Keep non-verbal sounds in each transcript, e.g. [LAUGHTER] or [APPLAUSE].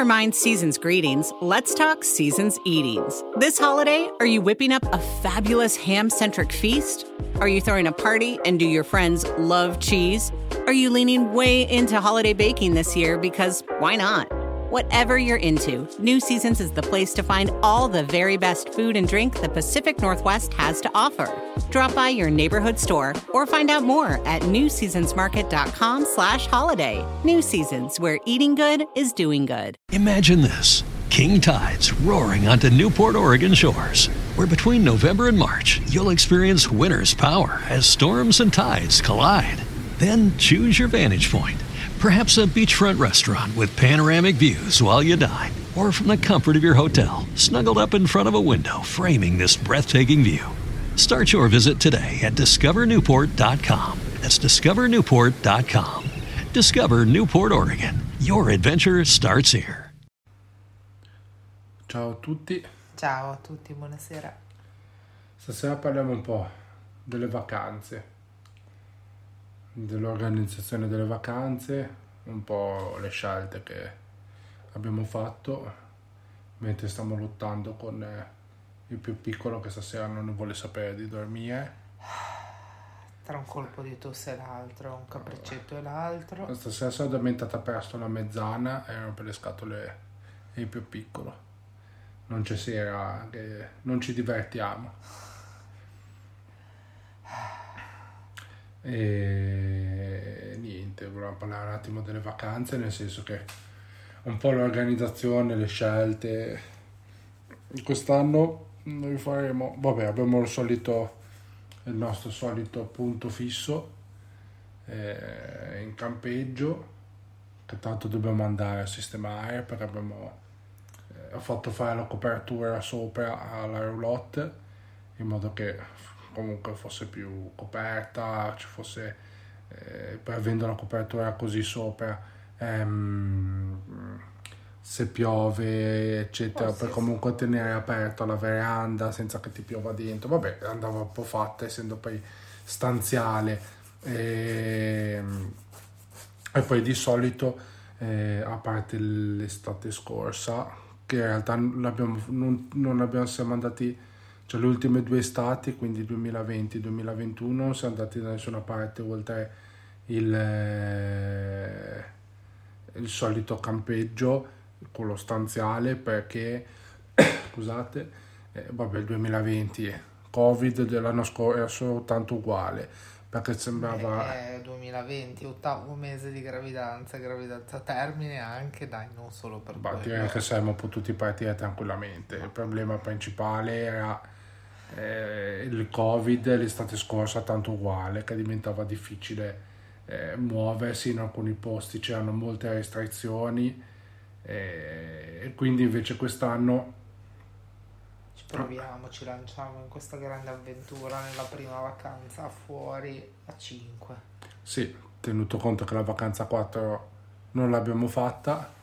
Never mind season's greetings, let's talk season's eatings. This holiday, are you whipping up a fabulous ham centric feast? Are you throwing a party and do your friends love cheese? Are you leaning way into holiday baking this year because why not? Whatever you're into, New Seasons is the place to find all the very best food and drink the Pacific Northwest has to offer. Drop by your neighborhood store or find out more at newseasonsmarket.com slash holiday. New Seasons, where eating good is doing good. Imagine this. King tides roaring onto Newport, Oregon shores, where between November and March, you'll experience winter's power as storms and tides collide. Then choose your vantage point Perhaps a beachfront restaurant with panoramic views while you dine, or from the comfort of your hotel, snuggled up in front of a window framing this breathtaking view. Start your visit today at discovernewport.com. That's discovernewport.com. Discover Newport, Oregon. Your adventure starts here. Ciao a tutti. Ciao a tutti, buonasera. Stasera parliamo un po' delle vacanze. Dell'organizzazione delle vacanze, un po' le scelte che abbiamo fatto mentre stiamo lottando con eh, il più piccolo che stasera non vuole sapere di dormire. Tra un colpo di tosse e l'altro, un capriccetto e l'altro. Stasera sono addormentata presto la mezzana, erano per le scatole e il più piccolo. Non c'è sera che non ci divertiamo. [SIGHS] E niente, volevo parlare un attimo delle vacanze, nel senso che un po' l'organizzazione, le scelte. Quest'anno noi faremo, vabbè, abbiamo il solito, il nostro solito punto fisso eh, in campeggio, che tanto dobbiamo andare a sistemare perché abbiamo eh, fatto fare la copertura sopra alla roulotte in modo che comunque fosse più coperta, ci fosse, eh, poi avendo la copertura così sopra, ehm, se piove, eccetera, oh, per comunque tenere aperta la veranda senza che ti piova dentro. Vabbè, andava un po' fatta essendo poi stanziale. E, ehm, e poi di solito, eh, a parte l'estate scorsa, che in realtà non, non abbiamo, siamo andati cioè le ultime due estati, quindi 2020-2021, non siamo andati da nessuna parte oltre il, eh, il solito campeggio, quello stanziale, perché, [COUGHS] scusate, eh, vabbè il 2020, Covid dell'anno scorso era soltanto uguale, perché sembrava... Eh, 2020, ottavo mese di gravidanza, gravidanza termine anche, dai, non solo per... Beh, direi che saremmo potuti partire tranquillamente, il problema principale era eh, il covid l'estate scorsa tanto uguale che diventava difficile eh, muoversi in alcuni posti c'erano molte restrizioni eh, e quindi invece quest'anno ci proviamo, ci lanciamo in questa grande avventura nella prima vacanza fuori a 5 sì, tenuto conto che la vacanza 4 non l'abbiamo fatta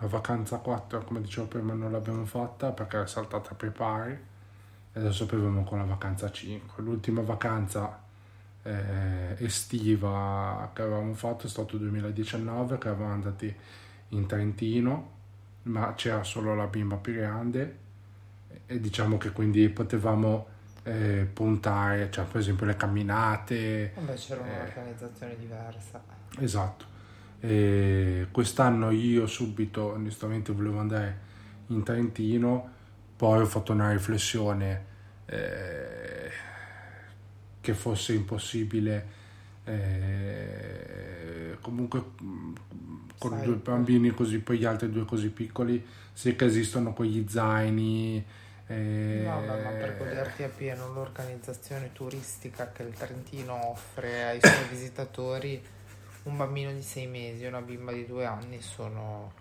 la vacanza 4, come dicevo prima, non l'abbiamo fatta perché era saltata per pari e adesso proviamo con la vacanza 5. L'ultima vacanza eh, estiva che avevamo fatto è stato il 2019, che eravamo andati in Trentino, ma c'era solo la bimba più grande e diciamo che quindi potevamo eh, puntare, cioè per esempio le camminate. Beh, c'era un'organizzazione eh, diversa. Esatto e quest'anno io subito, onestamente, volevo andare in Trentino, poi ho fatto una riflessione eh, che fosse impossibile. Eh, comunque con Sai, due bambini così poi gli altri due così piccoli sì che esistono quegli zaini eh, no, no, ma per goderti appieno l'organizzazione turistica che il Trentino offre ai suoi visitatori un bambino di sei mesi e una bimba di due anni sono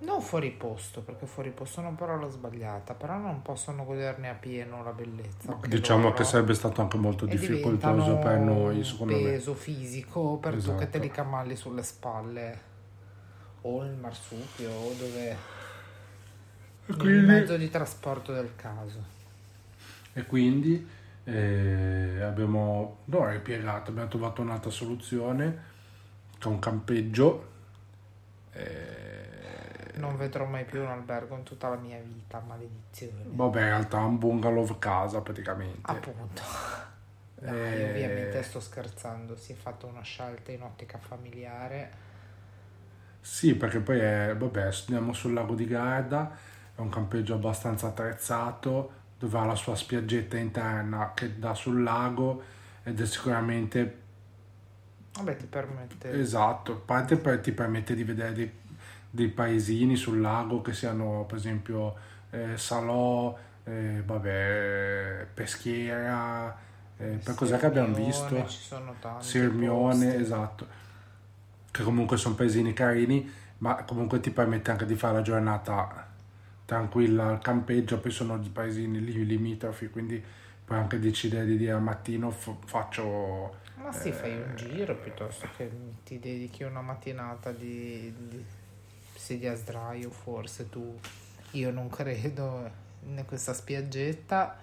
non fuori posto, perché fuori posto è una parola sbagliata, però non possono goderne a pieno la bellezza. Diciamo che sarebbe stato anche molto difficoltoso per noi, secondo me. peso fisico per esatto. tu che te li camalli sulle spalle o nel marsupio o dove quindi... il mezzo di trasporto del caso. E quindi e abbiamo no, ripiegato, abbiamo trovato un'altra soluzione un campeggio. Eh, Non vedrò mai più un albergo in tutta la mia vita, maledizione. vabbè, in realtà è un bungalow casa praticamente. Appunto. [LAUGHS] Dai, Eh, ovviamente sto scherzando, si è fatta una scelta in ottica familiare. Sì, perché poi è, vabbè, andiamo sul lago di Garda, è un campeggio abbastanza attrezzato, dove ha la sua spiaggetta interna che dà sul lago ed è sicuramente Vabbè, ti permette... esatto, a parte per- ti permette di vedere dei, dei paesini sul lago che siano per esempio eh, Salò, eh, vabbè, Peschiera, eh, per cos'è che abbiamo visto? Ci sono tanti Sirmione, posti. esatto, che comunque sono paesini carini, ma comunque ti permette anche di fare la giornata tranquilla al campeggio, poi sono i paesini lì limitrofi, quindi puoi anche decidere di dire al mattino f- faccio... Ma sì, fai Eh. un giro piuttosto che ti dedichi una mattinata di, di sedia a sdraio, forse tu. Io non credo in questa spiaggetta.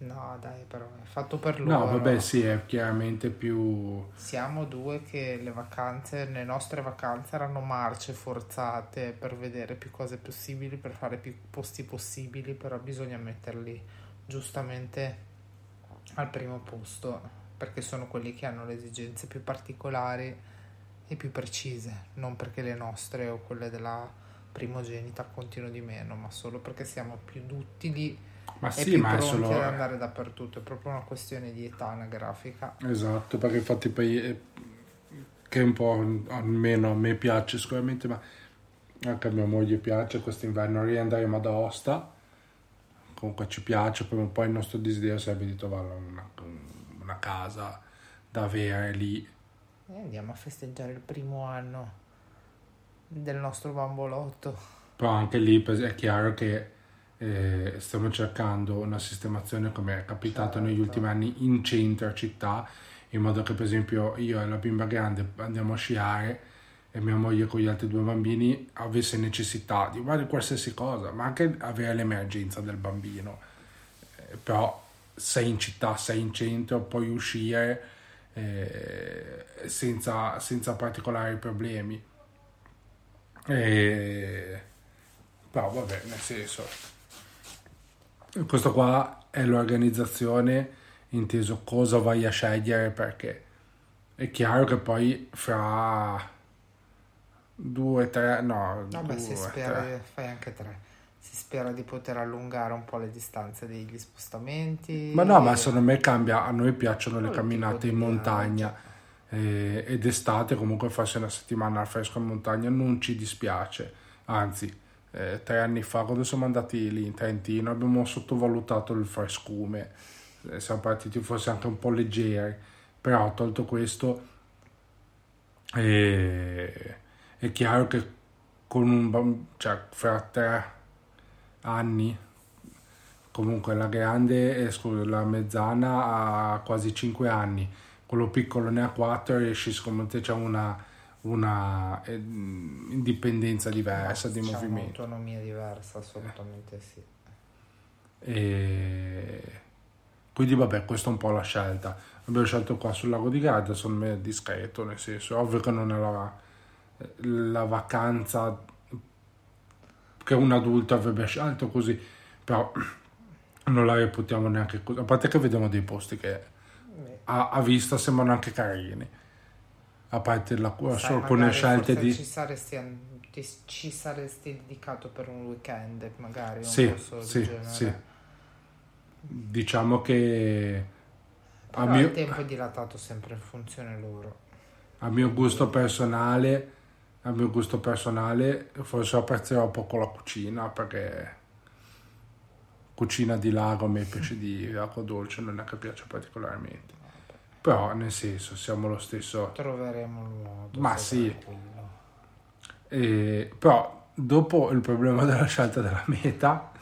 No, dai, però è fatto per loro. No, vabbè sì, è chiaramente più... Siamo due che le vacanze, le nostre vacanze erano marce forzate per vedere più cose possibili, per fare più posti possibili, però bisogna metterli giustamente al primo posto, perché sono quelli che hanno le esigenze più particolari e più precise, non perché le nostre o quelle della primogenita contino di meno, ma solo perché siamo più duttili Ma sì, ma è solo... ad andare dappertutto, è proprio una questione di età anagrafica. Esatto, perché infatti poi eh, che un po' almeno a me piace sicuramente, ma anche a mia moglie piace quest'inverno riandremo ad Aosta. Comunque ci piace, poi un po' il nostro desiderio sarebbe di trovare una, una casa da avere lì. E andiamo a festeggiare il primo anno del nostro bambolotto. Però anche lì è chiaro che eh, stiamo cercando una sistemazione come è capitato negli Certo. ultimi anni in centro città, in modo che per esempio io e la bimba grande andiamo a sciare e mia moglie con gli altri due bambini avesse necessità di fare qualsiasi cosa, ma anche avere l'emergenza del bambino. Eh, però sei in città, sei in centro, puoi uscire eh, senza, senza particolari problemi. E... Però vabbè, nel senso, questo qua è l'organizzazione, inteso cosa vai a scegliere perché è chiaro che poi fra due, tre, no, Vabbè, due, si spera, tre. fai anche tre. Si spera di poter allungare un po' le distanze degli spostamenti. Ma no, ma secondo me cambia, a noi piacciono le camminate in montagna eh, ed estate comunque farsi una settimana al fresco in montagna non ci dispiace, anzi eh, tre anni fa quando siamo andati lì in Trentino abbiamo sottovalutato il frescume, Eh, siamo partiti forse anche un po' leggeri, però tolto questo eh, è chiaro che con un bam- cioè fra tre anni comunque la grande eh, scusa, la mezzana ha quasi 5 anni. Quello piccolo ne ha 4 e riesci secondo te c'è una, una eh, indipendenza diversa di movimento. un'autonomia diversa, assolutamente sì. e quindi vabbè questa è un po' la scelta. Abbiamo scelto qua sul lago di Garda secondo me è discreto nel senso è ovvio che non è la, la vacanza che un adulto avrebbe scelto così però [CLEARS THROAT] non la reputiamo neanche così. A parte che vediamo dei posti che a, a vista sembrano anche carini a parte la sai, magari scelte di Ci saresti, ci saresti dedicato per un weekend, magari un Sì, sì, genere. sì. diciamo che a Però mio, il tempo è dilatato sempre in funzione loro. a mio gusto personale a mio gusto personale forse apprezzerò poco la cucina perché cucina di lago a me piace [LAUGHS] di acqua dolce non è che piace particolarmente però nel senso siamo lo stesso Troveremo il modo. Ma sì. E, però dopo il problema della scelta della meta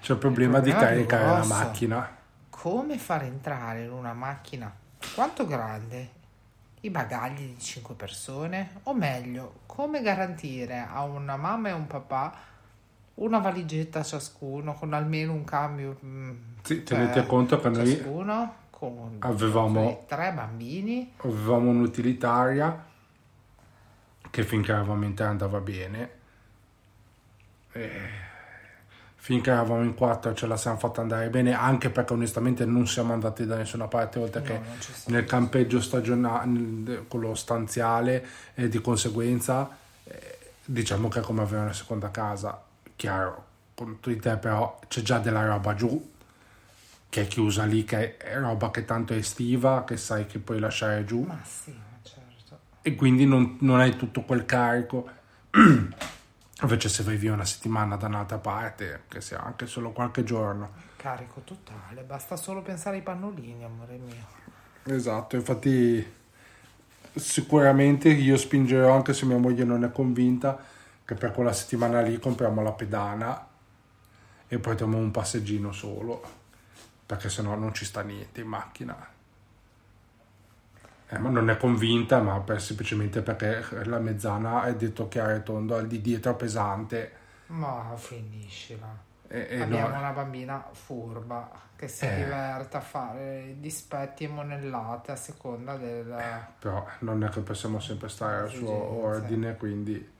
c'è il problema di problema più caricare la macchina Come far entrare in una macchina quanto grande? I bagagli di 5 persone? O meglio, come garantire a una mamma e un papà una valigetta ciascuno con almeno un cambio? mm, Sì, cioè, tenete conto che noi ciascuno con avevamo- tre bambini. avevamo un'utilitaria che finché eravamo in tre andava bene. E finché eravamo in quattro ce la siamo fatta andare bene, anche perché onestamente non siamo andati da nessuna parte oltre No, che nel campeggio stagionale, quello stanziale, e di conseguenza eh, diciamo che è come avere una seconda casa. Chiaro, con tutti te però c'è già della roba giù che è chiusa lì, che è roba che tanto è estiva, che sai che puoi lasciare giù Ma sì, certo. e quindi non, non hai tutto quel carico. [CLEARS THROAT] Invece se vai via una settimana da un'altra parte, che sia anche solo qualche giorno. Carico totale, basta solo pensare ai pannolini, amore mio. Esatto, infatti sicuramente io spingerò anche se mia moglie non è convinta che per quella settimana lì compriamo la pedana e portiamo un passeggino solo, perché sennò non ci sta niente in macchina. Eh, ma non è convinta, ma per- semplicemente perché la mezzana è detto chiaro e tondo, al di dietro pesante. Ma finiscila. E, e Abbiamo no- una bambina furba che si Eh. diverte a fare dispetti e monellate a seconda del... però non è che possiamo sempre stare al suo ordine, quindi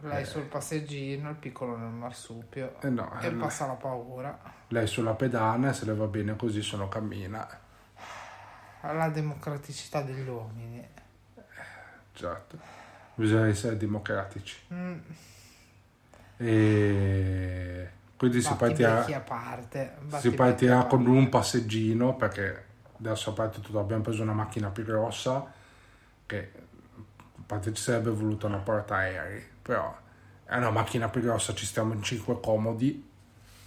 Lei sul passeggino, il piccolo nel marsupio. eh no, E eh, passa la paura. lei sulla pedana se le va bene così sono cammina. La democraticità degli uomini. Certo, bisogna essere democratici. Mm, E quindi si batti partirà, becchi a parte. batti si partirà con parte. un passeggino perché adesso a parte tutto abbiamo preso una macchina più grossa che parte ci sarebbe voluto una portaerei, però è una macchina più grossa, ci stiamo in cinque comodi,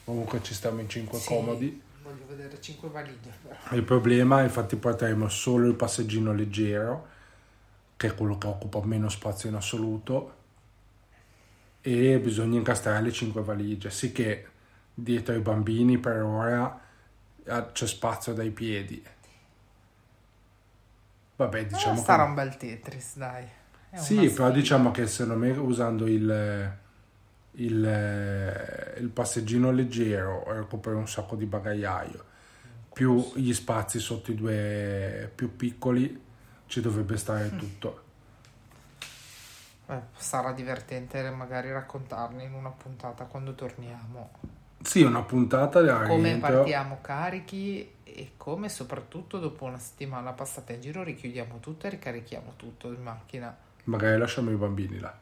comunque ci stiamo in cinque Sì, comodi. Voglio vedere 5 valigie però. Il problema, infatti, porteremo solo il passeggino leggero, che è quello che occupa meno spazio in assoluto, e bisogna incastrare le 5 valigie. Sì che dietro ai bambini per ora eh, c'è spazio dai piedi. Vabbè, diciamo Eh, che... sarà un bel Tetris, dai. Sì, però diciamo che secondo me usando il, il, il passeggino leggero recuperi un sacco di bagagliaio, più gli spazi sotto i due più piccoli ci dovrebbe stare tutto. Eh, sarà divertente magari raccontarne in una puntata quando torniamo. Sì, una puntata da Come rientro. partiamo carichi e come soprattutto dopo una settimana passata in giro richiudiamo tutto e ricarichiamo tutto in macchina. Magari lasciamo i bambini là.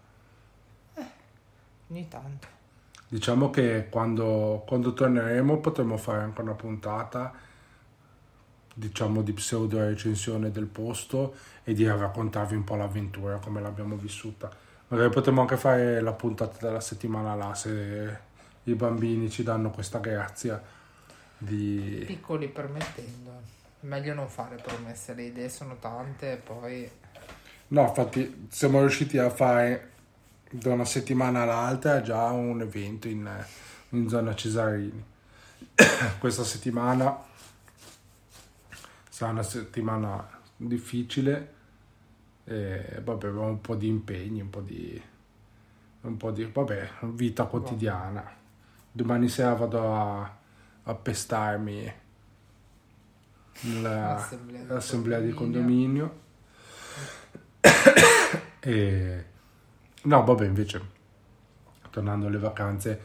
Ogni tanto. Diciamo che quando, quando torneremo potremo fare anche una puntata, diciamo di pseudo recensione del posto e di raccontarvi un po' l'avventura, come l'abbiamo vissuta. Magari potremo anche fare la puntata della settimana là, se i bambini ci danno questa grazia di... Piccoli permettendo. Meglio non fare promesse, le idee sono tante e poi... No, infatti siamo riusciti a fare da una settimana all'altra già un evento in, in zona Cesarini. [COUGHS] Questa settimana sarà una settimana difficile e vabbè, abbiamo un po' di impegni, un po' di, un po' di vabbè, vita quotidiana. Domani sera vado a, a pestarmi L'assemblea di l'assemblea di condominio. E no, vabbè, invece tornando alle vacanze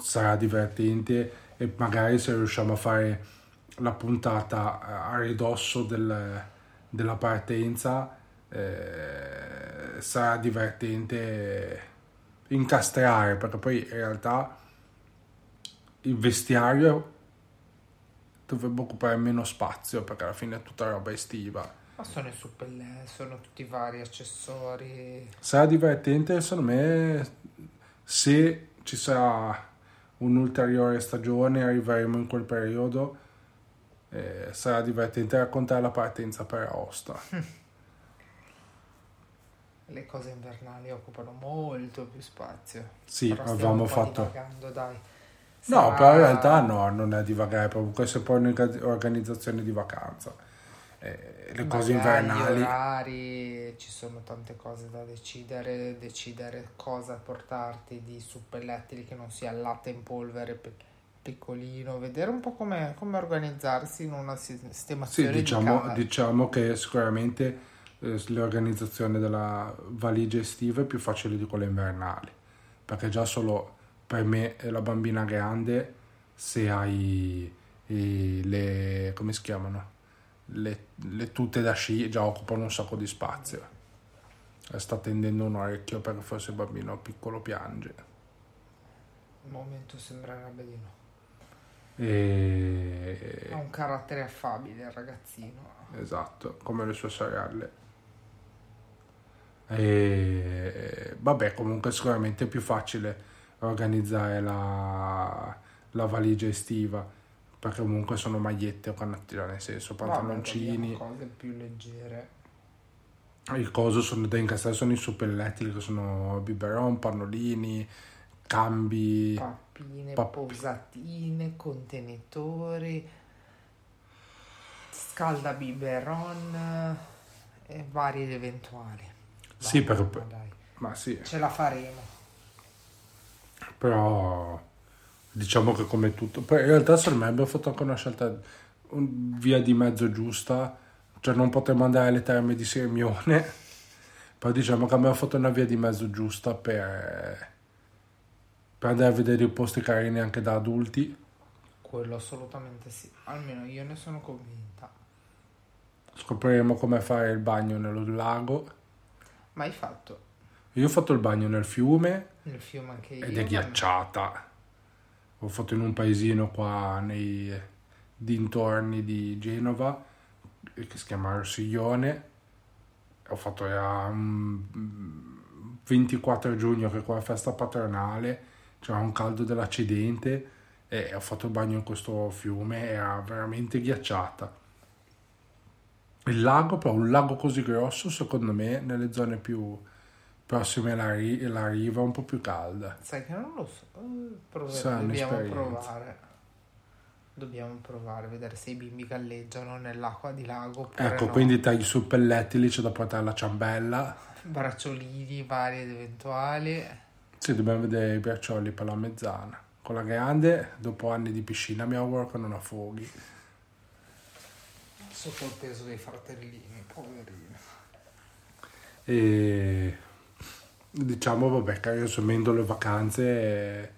sarà divertente e magari se riusciamo a fare la puntata a ridosso del- della partenza eh, sarà divertente incastrare perché poi in realtà il vestiario dovrebbe occupare meno spazio perché alla fine è tutta roba estiva Ma sono i suppellè, sono tutti i vari accessori. sarà divertente secondo me se ci sarà un'ulteriore stagione arriveremo in quel periodo eh, sarà divertente raccontare la partenza per Aosta [LAUGHS] Le cose invernali occupano molto più spazio. sì Però avevamo fatto divagando, dai. no Sarà- però in realtà no non è divagare proprio questa è poi un'organizzazione di vacanza Eh, le cose Magari invernali orari, ci sono tante cose da decidere, decidere cosa portarti di suppellettili che non sia latte in polvere piccolino, vedere un po' come, come organizzarsi in una Sì, sistemazione diciamo, di diciamo che sicuramente eh, l'organizzazione della valigia estiva è più facile di quella invernale, perché già solo per me e la bambina grande, se hai eh, le, come si chiamano? Le, le tute da sci già occupano un sacco di spazio. E sta tendendo un orecchio perché forse il bambino piccolo piange. Al momento sembrerebbe di no. E... Ha un carattere affabile il ragazzino. Esatto, come le sue sorelle. E vabbè, comunque sicuramente è più facile organizzare la, la valigia estiva perché comunque sono magliette o canottiere, nel senso pantaloncini. Vabbè, cose più leggere. Il coso sono da incastrare sono i suppelletti che sono biberon, pannolini, cambi, pappine, pap- posatine, contenitori, scalda biberon e vari ed eventuali. Sì, Dai, perché- ma dai, ma sì, ce la faremo. però diciamo che come tutto, poi in realtà secondo me abbiamo fatto anche una scelta un- via di mezzo giusta, cioè non potremmo andare alle terme di Sirmione, [LAUGHS] però diciamo che abbiamo fatto una via di mezzo giusta per, per andare a vedere i posti carini anche da adulti. Quello assolutamente sì. Almeno io ne sono convinta. Scopriremo come fare il bagno nello lago. Ma hai fatto Io ho fatto il bagno nel fiume nel fiume anche io. ed è ghiacciata. Ho fatto in un paesino qua nei dintorni di Genova eh, che si chiama Rossiglione. Ho fatto era un 24 giugno che qua è festa patronale, c'era un caldo dell'accidente e ho fatto il bagno in questo fiume, era veramente ghiacciata. Il lago, però un lago così grosso, secondo me, nelle zone più prossime alla, ri- alla riva, un po' più calda. Sai che non lo so. eh, prove- Sarà Dobbiamo provare. Dobbiamo provare, vedere se i bimbi galleggiano nell'acqua di lago. Ecco, no. quindi tagli sul pelletti, lì c'è da portare la ciambella. Bracciolini vari ed eventuali. Sì, dobbiamo vedere i braccioli per la mezzana. Con la grande, dopo anni di piscina, mi auguro che non affoghi. Sotto il peso dei fratellini, poverini. E diciamo, vabbè, che riassumendo le vacanze, eh,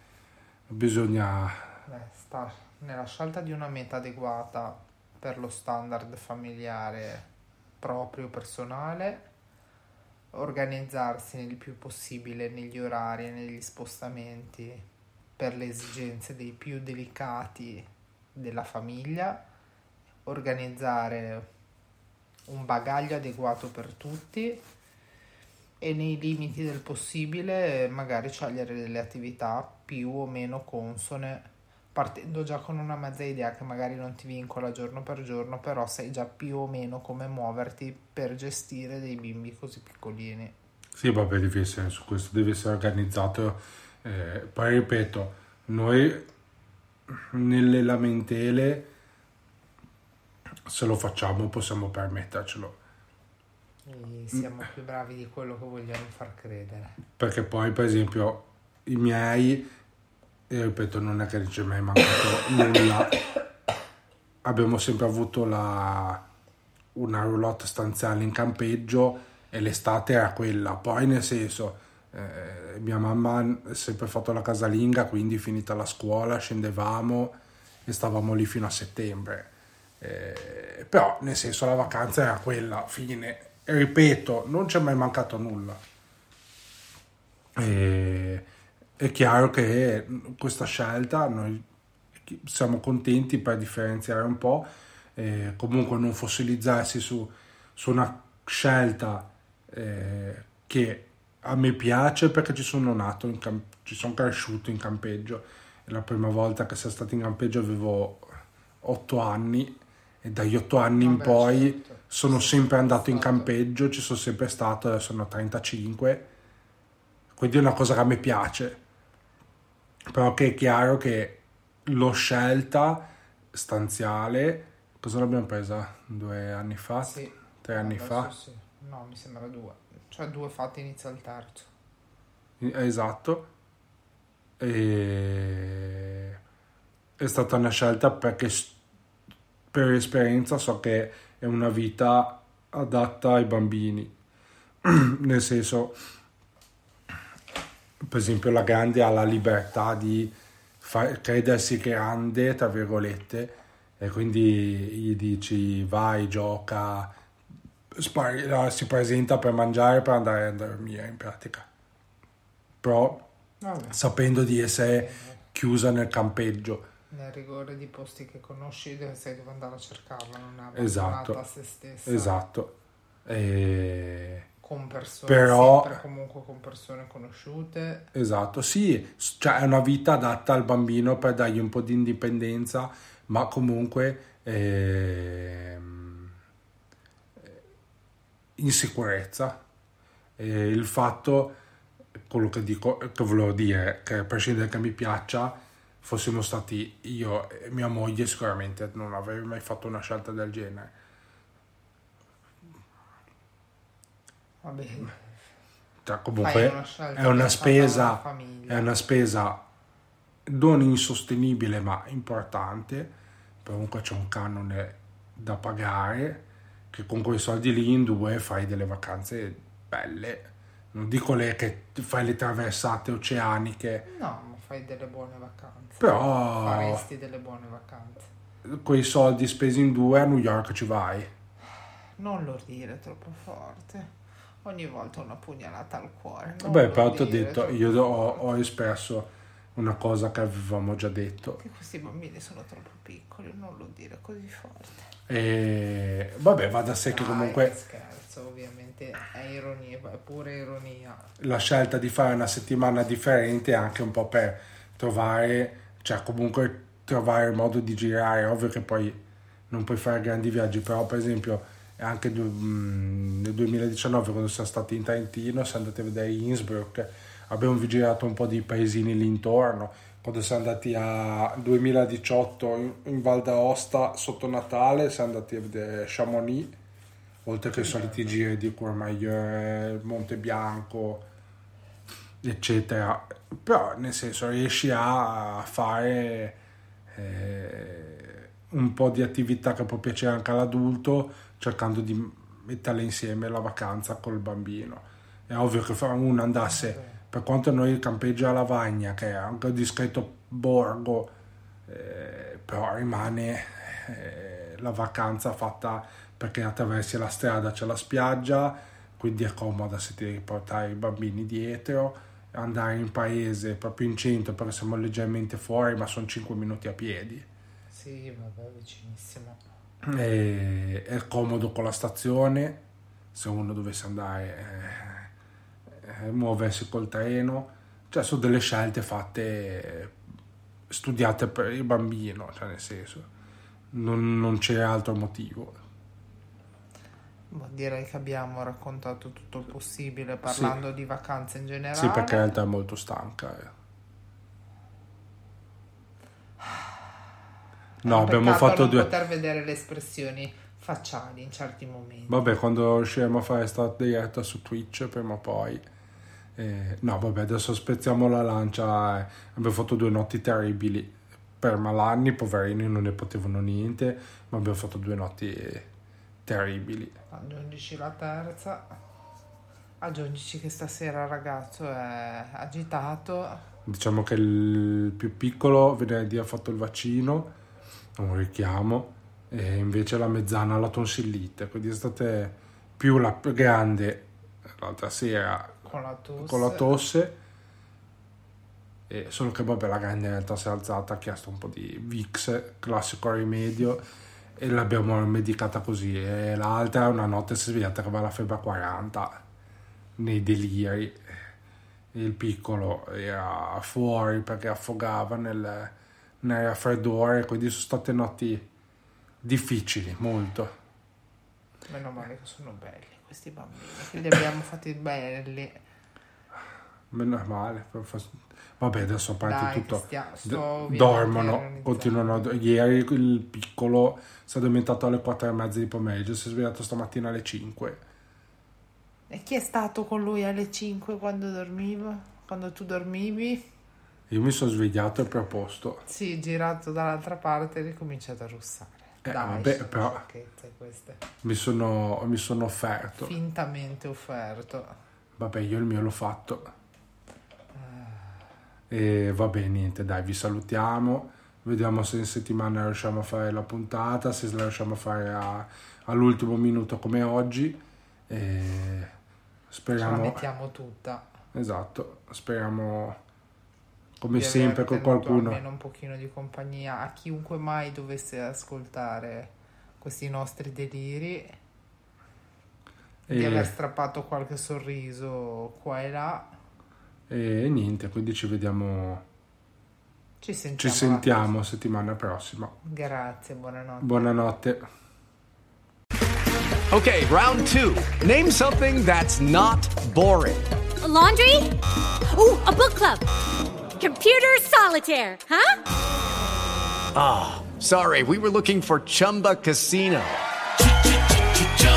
bisogna... Beh, sta nella scelta di una meta adeguata per lo standard familiare proprio personale, organizzarsi il più possibile negli orari e negli spostamenti per le esigenze dei più delicati della famiglia, organizzare un bagaglio adeguato per tutti e nei limiti del possibile magari scegliere delle attività più o meno consone partendo già con una mezza idea che magari non ti vincola giorno per giorno però sai già più o meno come muoverti per gestire dei bimbi così piccolini Sì, vabbè, deve essere su questo, deve essere organizzato. eh, poi ripeto, noi nelle lamentele, se lo facciamo, possiamo permettercelo. Siamo più bravi di quello che vogliamo far credere Perché poi, per esempio, i miei, e ripeto, non è che ci è mai mancato nulla. Abbiamo sempre avuto la, una roulotte stanziale in campeggio e l'estate era quella. Poi, nel senso, eh, mia mamma ha sempre fatto la casalinga, quindi finita la scuola scendevamo e stavamo lì fino a settembre. Eh, però, nel senso, la vacanza era quella, fine. Ripeto, non ci è mai mancato nulla. E è chiaro che questa scelta noi siamo contenti per differenziare un po', eh, comunque non fossilizzarsi su, su una scelta eh, che a me piace perché ci sono nato, camp- ci sono cresciuto in campeggio. La prima volta che sono stato in campeggio avevo otto anni dagli otto anni in Vabbè, poi certo. sono sempre andato in campeggio, ci sono sempre stato, adesso sono 35, quindi è una cosa che a me piace. Però che è chiaro che l'ho scelta stanziale, cosa l'abbiamo presa? Due anni fa? sì Tre anni fa? sì. no mi sembra due cioè due fatti inizia il terzo Esatto. E... È stata una scelta perché per esperienza so che è una vita adatta ai bambini. [CLEARS THROAT] Nel senso, per esempio, la grande ha la libertà di far, credersi grande, tra virgolette, e quindi gli dici vai, gioca, spari, si presenta per mangiare per andare a dormire in pratica. Però sapendo di essere chiusa nel campeggio. Nel rigore di posti che conosci dove sai dove andare a cercarla, non è abbandonata Esatto. a se stessa. Esatto. E... Con persone, Però- sempre comunque con persone conosciute. Esatto, sì, cioè è una vita adatta al bambino per dargli un po' di indipendenza, ma comunque ehm, in sicurezza. E il fatto, quello che dico, che volevo dire, che a prescindere che mi piaccia, fossimo stati io e mia moglie, sicuramente non avrei mai fatto una scelta del genere. Vabbè, Cioè, comunque una è una spesa, è una spesa non insostenibile ma importante. Comunque c'è un canone da pagare che con quei soldi lì in due fai delle vacanze belle. Non dico le che fai le traversate oceaniche, no, fai delle buone vacanze. però Faresti delle buone vacanze. quei soldi spesi in due a New York ci vai. Non lo dire troppo forte. Ogni volta una pugnalata al cuore. non Vabbè, però ti ho detto, io ho, ho espresso una cosa che avevamo già detto. Che questi bambini sono troppo piccoli, non lo dire così forte. E vabbè, va da sé che Dai, comunque che scherzo, ovviamente è ironia, è pure ironia. la scelta di fare una settimana differente anche un po' per trovare, cioè comunque trovare il modo di girare. Ovvio che poi non puoi fare grandi viaggi, però per esempio anche mh, nel 2019 quando siamo stati in Trentino, siamo andati a vedere Innsbruck, abbiamo girato un po' di paesini lì intorno. Quando siamo andati a 2018 in, in Val d'Aosta sotto Natale, siamo andati a vedere Chamonix, oltre che i soliti giri di Courmayeur, Monte Bianco, eccetera. Però nel senso riesci a fare eh, un po' di attività che può piacere anche all'adulto, cercando di metterle insieme la vacanza col bambino. È ovvio che uno andasse, per quanto noi il campeggio a Lavagna, che è anche un discreto borgo, eh, però rimane eh, la vacanza fatta perché attraversi la strada, c'è la spiaggia, quindi è comoda se ti devi portare i bambini dietro, andare in paese, proprio in centro, perché siamo leggermente fuori, ma sono 5 minuti a piedi. Sì, vabbè, vicinissimo. E è comodo con la stazione, se uno dovesse andare, eh, eh, muoversi col treno, cioè sono delle scelte fatte, studiate per il bambino, cioè nel senso, non, non c'è altro motivo. Direi che abbiamo raccontato tutto il possibile parlando di vacanze in generale. Sì, perché in realtà è molto stanca. eh. No, abbiamo fatto non due... poter vedere le espressioni facciali in certi momenti. Vabbè, quando riusciremo a fare sta diretta su Twitch, prima o poi. eh, no, vabbè, adesso spezziamo la lancia. eh, abbiamo fatto due notti terribili. Per malanni, poverini, non ne potevano niente, ma abbiamo fatto due notti eh, terribili. Aggiungici la terza. Aggiungici che stasera il ragazzo è agitato. Diciamo che il più piccolo venerdì ha fatto il vaccino, un richiamo, e invece la mezzana la tonsillite, quindi è stata più la più grande l'altra sera Con la tosse. con la tosse, e solo che vabbè la grande in realtà si è alzata, ha chiesto un po' di Vicks, classico rimedio, e l'abbiamo medicata così, e l'altra una notte si è svegliata che aveva la febbre a 40, nei deliri, e il piccolo era fuori perché affogava nel, nel raffreddore, quindi sono state notti difficili, molto. Meno male che sono belli questi bambini. Che li abbiamo fatti belli. Meno male, vabbè adesso a parte Dai, tutto, stia- dormono, continuano, a ieri il piccolo si è addormentato alle 4 e mezza di pomeriggio, si è svegliato stamattina alle 5, E chi è stato con lui alle 5 quando dormiva? Quando tu dormivi? io mi sono svegliato e proposto, Sì, girato dall'altra parte e ricominciato a russare. Eh, Dai, vabbè, però mi sono, mi sono offerto. Fintamente offerto. Vabbè, io il mio l'ho fatto. E vabbè, niente, dai, vi salutiamo. Vediamo se in settimana riusciamo a fare la puntata, se la riusciamo a fare a- all'ultimo minuto come oggi. E Ce la speriamo, mettiamo tutta. esatto, speriamo come di sempre con qualcuno. Almeno un pochino di compagnia a chiunque mai dovesse ascoltare questi nostri deliri. Di E- aver strappato qualche sorriso qua e là. E niente, quindi ci vediamo, Ci sentiamo. ci sentiamo settimana prossima. Grazie, buonanotte. Buonanotte. Okay, round two. Name something that's not boring. A laundry? Ooh, a book club. Computer solitaire, huh? Sorry, we were looking for Chumba Casino.